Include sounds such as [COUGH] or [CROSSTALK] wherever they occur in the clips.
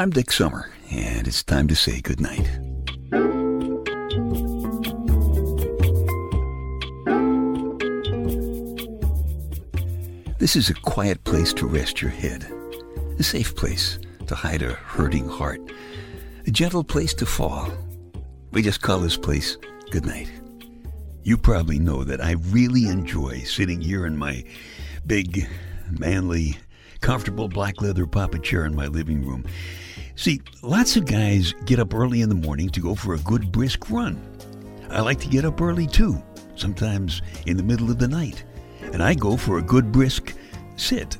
I'm Dick Summer, and it's time to say goodnight. This is a quiet place to rest your head, a safe place to hide a hurting heart, a gentle place to fall. We just call this place goodnight. You probably know that I really enjoy sitting here in my big, manly, comfortable black leather papa chair in my living room. See, lots of guys get up early in the morning to go for a good brisk run. I like to get up early too, sometimes in the middle of the night, and I go for a good brisk sit.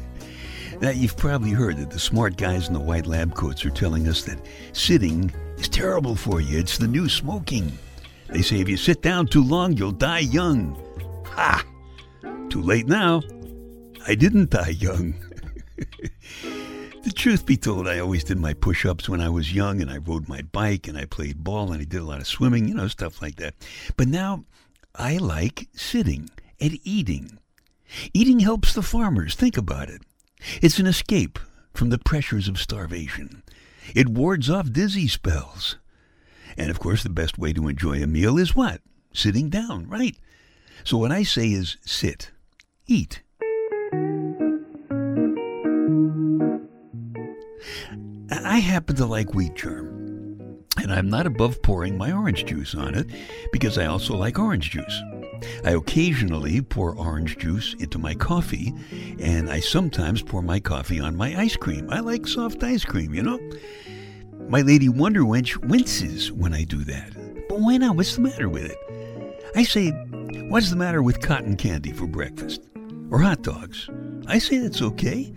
[LAUGHS] now, you've probably heard that the smart guys in the white lab coats are telling us that sitting is terrible for you. It's the new smoking. They say if you sit down too long, you'll die young. Ha! Too late now. I didn't die young. [LAUGHS] the truth be told, I always did my push ups when I was young, and I rode my bike, and I played ball, and I did a lot of swimming, you know, stuff like that. But now I like sitting and eating. Eating helps the farmers. Think about it. It's an escape from the pressures of starvation. It wards off dizzy spells. And of course, the best way to enjoy a meal is what? Sitting down, right? So what I say is sit, eat. I happen to like wheat germ, and I'm not above pouring my orange juice on it because I also like orange juice. I occasionally pour orange juice into my coffee, and I sometimes pour my coffee on my ice cream. I like soft ice cream, you know? My lady Wonder Wench winces when I do that. But why not? What's the matter with it? I say, what's the matter with cotton candy for breakfast? Or hot dogs? I say that's okay.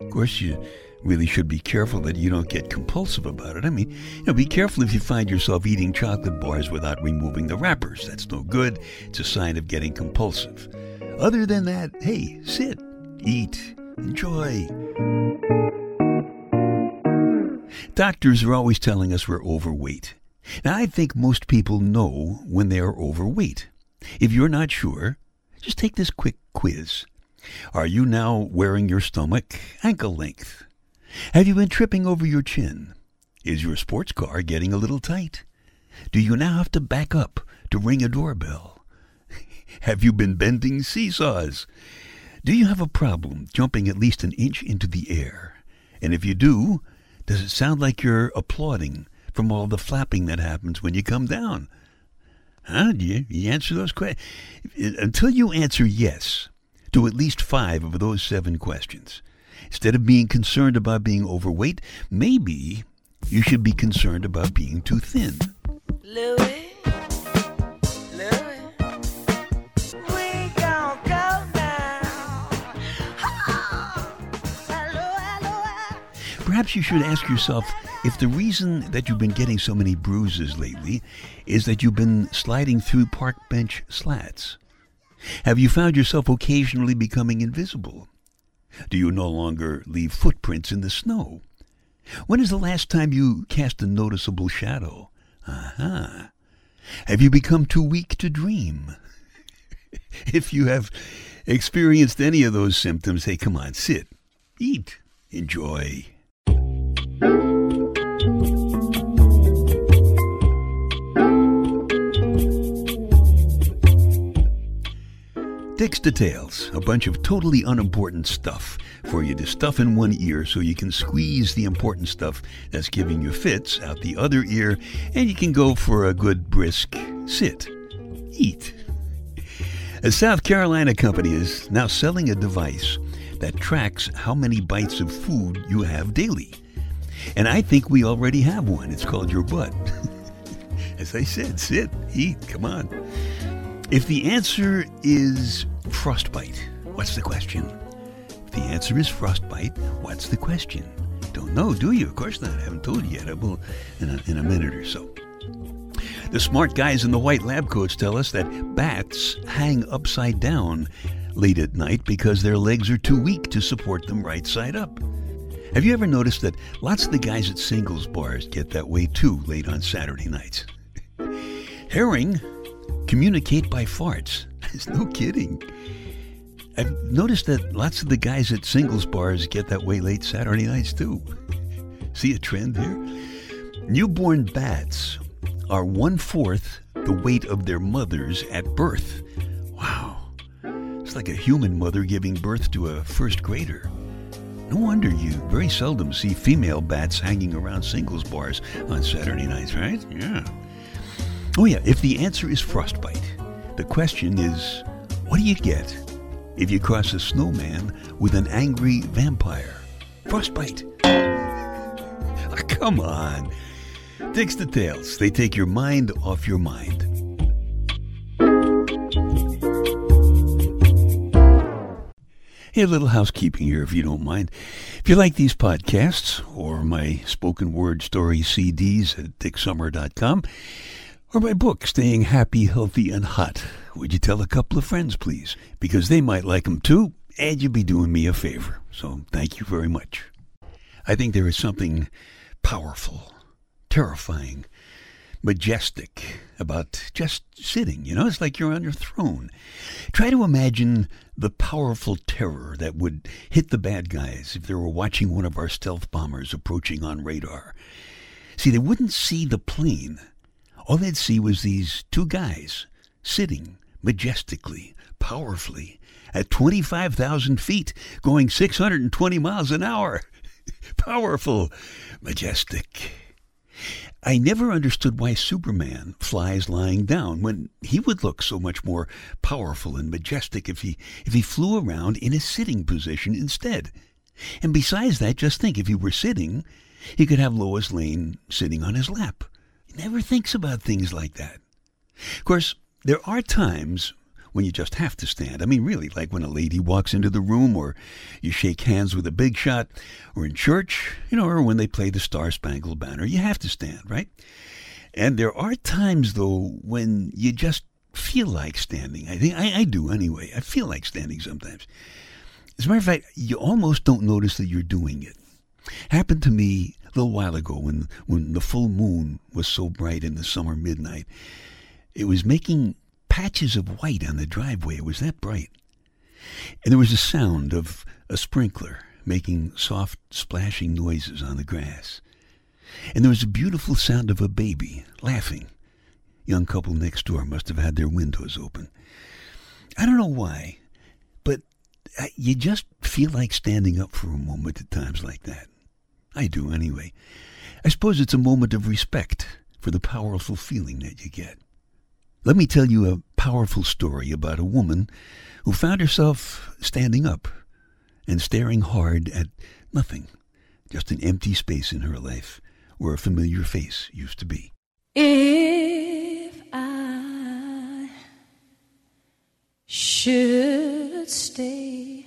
Of course, you really should be careful that you don't get compulsive about it. I mean, you know, be careful if you find yourself eating chocolate bars without removing the wrappers. That's no good. It's a sign of getting compulsive. Other than that, hey, sit, eat, enjoy. Doctors are always telling us we're overweight. Now, I think most people know when they are overweight. If you're not sure, just take this quick quiz. Are you now wearing your stomach ankle length? Have you been tripping over your chin? Is your sports car getting a little tight? Do you now have to back up to ring a doorbell? [LAUGHS] have you been bending seesaws? Do you have a problem jumping at least an inch into the air? And if you do, does it sound like you're applauding from all the flapping that happens when you come down? Huh? You, you answer those questions? Until you answer yes to at least five of those seven questions, instead of being concerned about being overweight, maybe you should be concerned about being too thin. Louis. Perhaps you should ask yourself if the reason that you've been getting so many bruises lately is that you've been sliding through park bench slats. Have you found yourself occasionally becoming invisible? Do you no longer leave footprints in the snow? When is the last time you cast a noticeable shadow? Aha. Have you become too weak to dream? [LAUGHS] if you have experienced any of those symptoms, hey, come on, sit, eat, enjoy. Dick's Details, a bunch of totally unimportant stuff for you to stuff in one ear so you can squeeze the important stuff that's giving you fits out the other ear and you can go for a good brisk sit. Eat. A South Carolina company is now selling a device that tracks how many bites of food you have daily. And I think we already have one. It's called your butt. [LAUGHS] As I said, sit, eat, come on. If the answer is frostbite, what's the question? If the answer is frostbite, what's the question? Don't know, do you? Of course not. I haven't told you yet. I will in a, in a minute or so. The smart guys in the white lab coats tell us that bats hang upside down late at night because their legs are too weak to support them right side up. Have you ever noticed that lots of the guys at singles bars get that way too late on Saturday nights? [LAUGHS] Herring communicate by farts. [LAUGHS] There's no kidding. I've noticed that lots of the guys at singles bars get that way late Saturday nights too. [LAUGHS] See a trend here? Newborn bats are one fourth the weight of their mothers at birth. Wow. It's like a human mother giving birth to a first grader. No wonder you very seldom see female bats hanging around singles bars on Saturday nights, right? Yeah. Oh, yeah, if the answer is frostbite, the question is what do you get if you cross a snowman with an angry vampire? Frostbite. Oh, [LAUGHS] come on. Dick's Details. They take your mind off your mind. Hey, a little housekeeping here, if you don't mind. If you like these podcasts or my spoken word story CDs at dicksummer.com or my book, Staying Happy, Healthy, and Hot, would you tell a couple of friends, please? Because they might like them too, and you'd be doing me a favor. So thank you very much. I think there is something powerful, terrifying, majestic about just sitting. You know, it's like you're on your throne. Try to imagine the powerful terror that would hit the bad guys if they were watching one of our stealth bombers approaching on radar. See, they wouldn't see the plane. All they'd see was these two guys sitting majestically, powerfully, at 25,000 feet, going 620 miles an hour. [LAUGHS] Powerful, majestic. I never understood why Superman flies lying down when he would look so much more powerful and majestic if he if he flew around in a sitting position instead. And besides that, just think if he were sitting, he could have Lois Lane sitting on his lap. Never thinks about things like that. Of course, there are times when you just have to stand. I mean, really, like when a lady walks into the room, or you shake hands with a big shot, or in church, you know, or when they play the Star Spangled Banner, you have to stand, right? And there are times, though, when you just feel like standing. I think I, I do anyway. I feel like standing sometimes. As a matter of fact, you almost don't notice that you're doing it. Happened to me a little while ago when when the full moon was so bright in the summer midnight. It was making patches of white on the driveway. It was that bright. And there was a sound of a sprinkler making soft splashing noises on the grass. And there was a beautiful sound of a baby laughing. Young couple next door must have had their windows open. I don't know why, but uh, you just feel like standing up for a moment at times like that. I do anyway. I suppose it's a moment of respect for the powerful feeling that you get. Let me tell you a powerful story about a woman who found herself standing up and staring hard at nothing, just an empty space in her life where a familiar face used to be. If I should stay,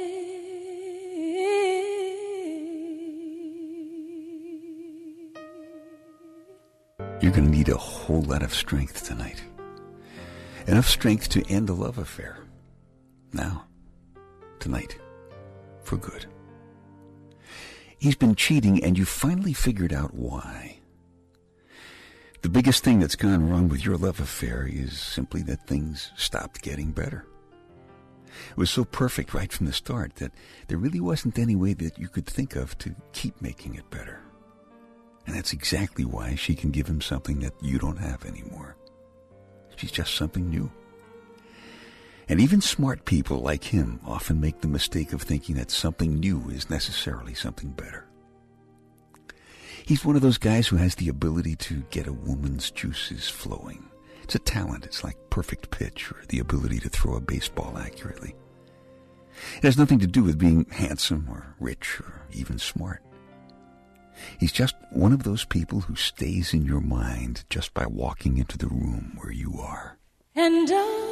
You're going to need a whole lot of strength tonight. Enough strength to end a love affair. Now, tonight for good. He's been cheating, and you finally figured out why. The biggest thing that's gone wrong with your love affair is simply that things stopped getting better. It was so perfect right from the start that there really wasn't any way that you could think of to keep making it better. And that's exactly why she can give him something that you don't have anymore. She's just something new. And even smart people like him often make the mistake of thinking that something new is necessarily something better. He's one of those guys who has the ability to get a woman's juices flowing. It's a talent. It's like perfect pitch or the ability to throw a baseball accurately. It has nothing to do with being handsome or rich or even smart. He's just one of those people who stays in your mind just by walking into the room where you are. And I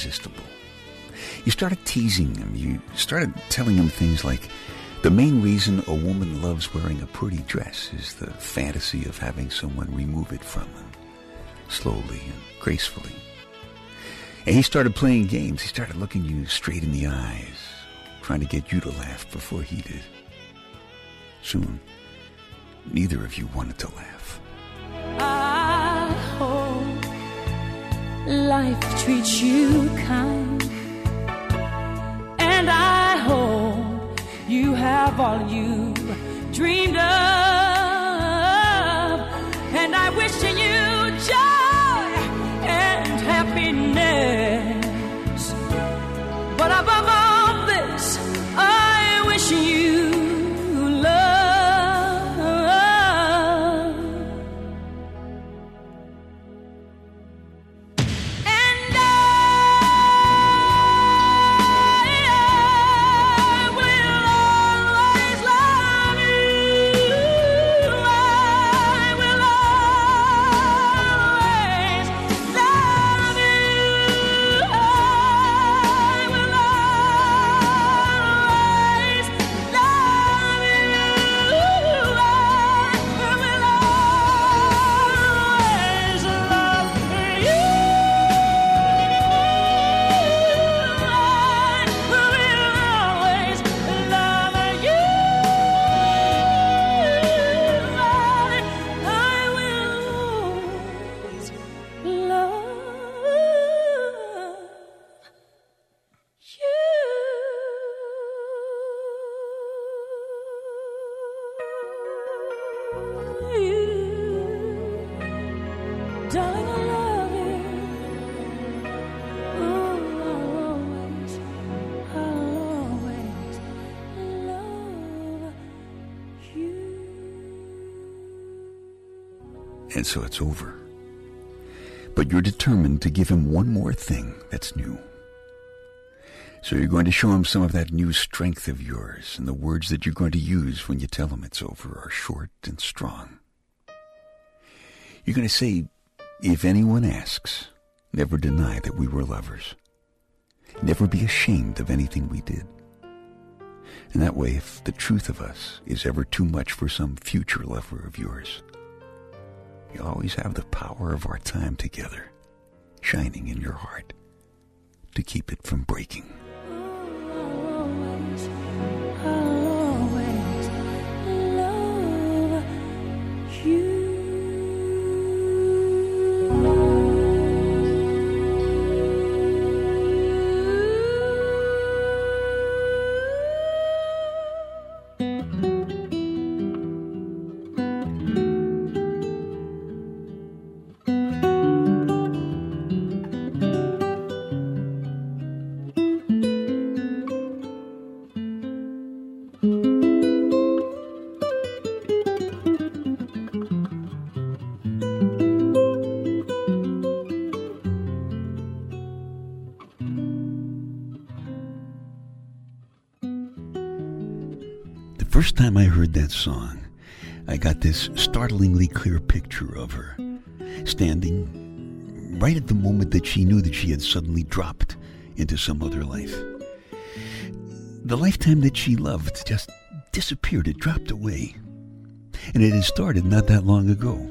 Irresistible. You started teasing him. You started telling him things like, the main reason a woman loves wearing a pretty dress is the fantasy of having someone remove it from them, slowly and gracefully. And he started playing games. He started looking you straight in the eyes, trying to get you to laugh before he did. Soon, neither of you wanted to laugh. Life treats you kind. And I hope you have all you dreamed of. And so it's over. But you're determined to give him one more thing that's new. So you're going to show him some of that new strength of yours, and the words that you're going to use when you tell him it's over are short and strong. You're going to say, if anyone asks, never deny that we were lovers. Never be ashamed of anything we did. And that way, if the truth of us is ever too much for some future lover of yours, you always have the power of our time together shining in your heart to keep it from breaking. First time I heard that song, I got this startlingly clear picture of her, standing right at the moment that she knew that she had suddenly dropped into some other life. The lifetime that she loved just disappeared, it dropped away. And it had started not that long ago.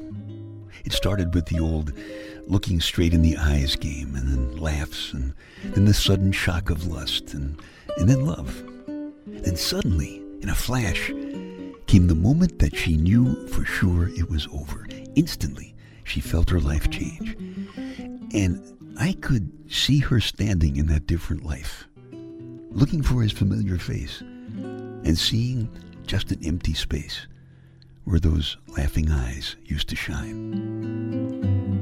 It started with the old looking straight in the eyes game, and then laughs, and then the sudden shock of lust, and, and then love. Then suddenly, in a flash, came the moment that she knew for sure it was over. Instantly, she felt her life change. And I could see her standing in that different life, looking for his familiar face, and seeing just an empty space where those laughing eyes used to shine.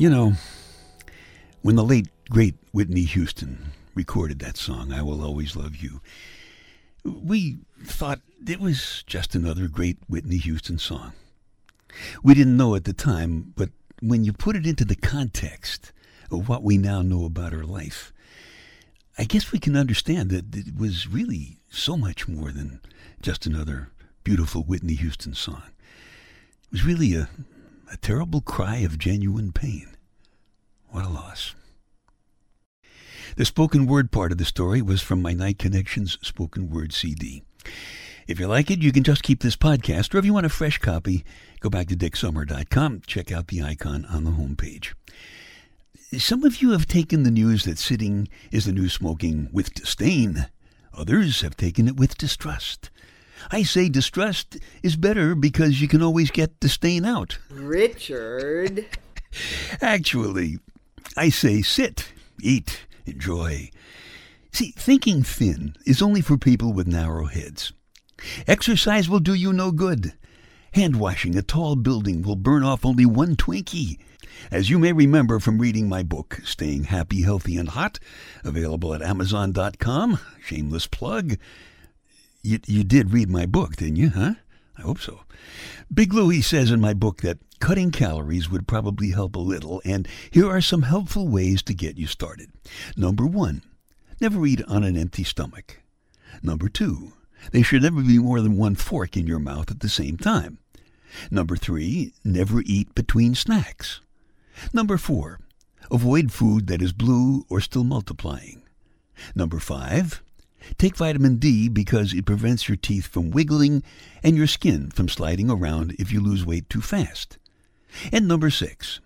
You know, when the late, great Whitney Houston recorded that song, I Will Always Love You, we thought it was just another great Whitney Houston song. We didn't know at the time, but when you put it into the context of what we now know about her life, I guess we can understand that it was really so much more than just another beautiful Whitney Houston song. It was really a, a terrible cry of genuine pain. What a loss. The spoken word part of the story was from my Night Connections spoken word CD. If you like it, you can just keep this podcast, or if you want a fresh copy, go back to dicksummer.com, check out the icon on the homepage. Some of you have taken the news that sitting is the new smoking with disdain. Others have taken it with distrust. I say distrust is better because you can always get disdain out. Richard. [LAUGHS] Actually, I say sit, eat, enjoy. See, thinking thin is only for people with narrow heads. Exercise will do you no good. Hand washing a tall building will burn off only one Twinkie. As you may remember from reading my book, Staying Happy, Healthy, and Hot, available at Amazon.com, shameless plug. You, you did read my book, didn't you, huh? I hope so. Big Louie says in my book that cutting calories would probably help a little, and here are some helpful ways to get you started. Number one, never eat on an empty stomach. Number two, there should never be more than one fork in your mouth at the same time. Number three, never eat between snacks. Number four, avoid food that is blue or still multiplying. Number five, take vitamin D because it prevents your teeth from wiggling and your skin from sliding around if you lose weight too fast. And number six,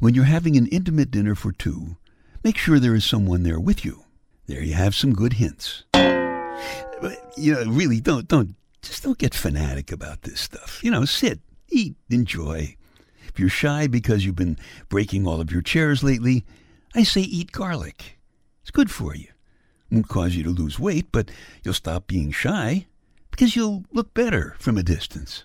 when you're having an intimate dinner for two, make sure there is someone there with you. There you have some good hints. But, you know, really don't, don't, just don't get fanatic about this stuff. You know, sit, eat, enjoy. If you're shy because you've been breaking all of your chairs lately, I say eat garlic. It's good for you. Won't cause you to lose weight, but you'll stop being shy because you'll look better from a distance.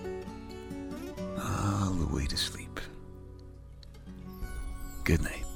all the way to sleep. Good night.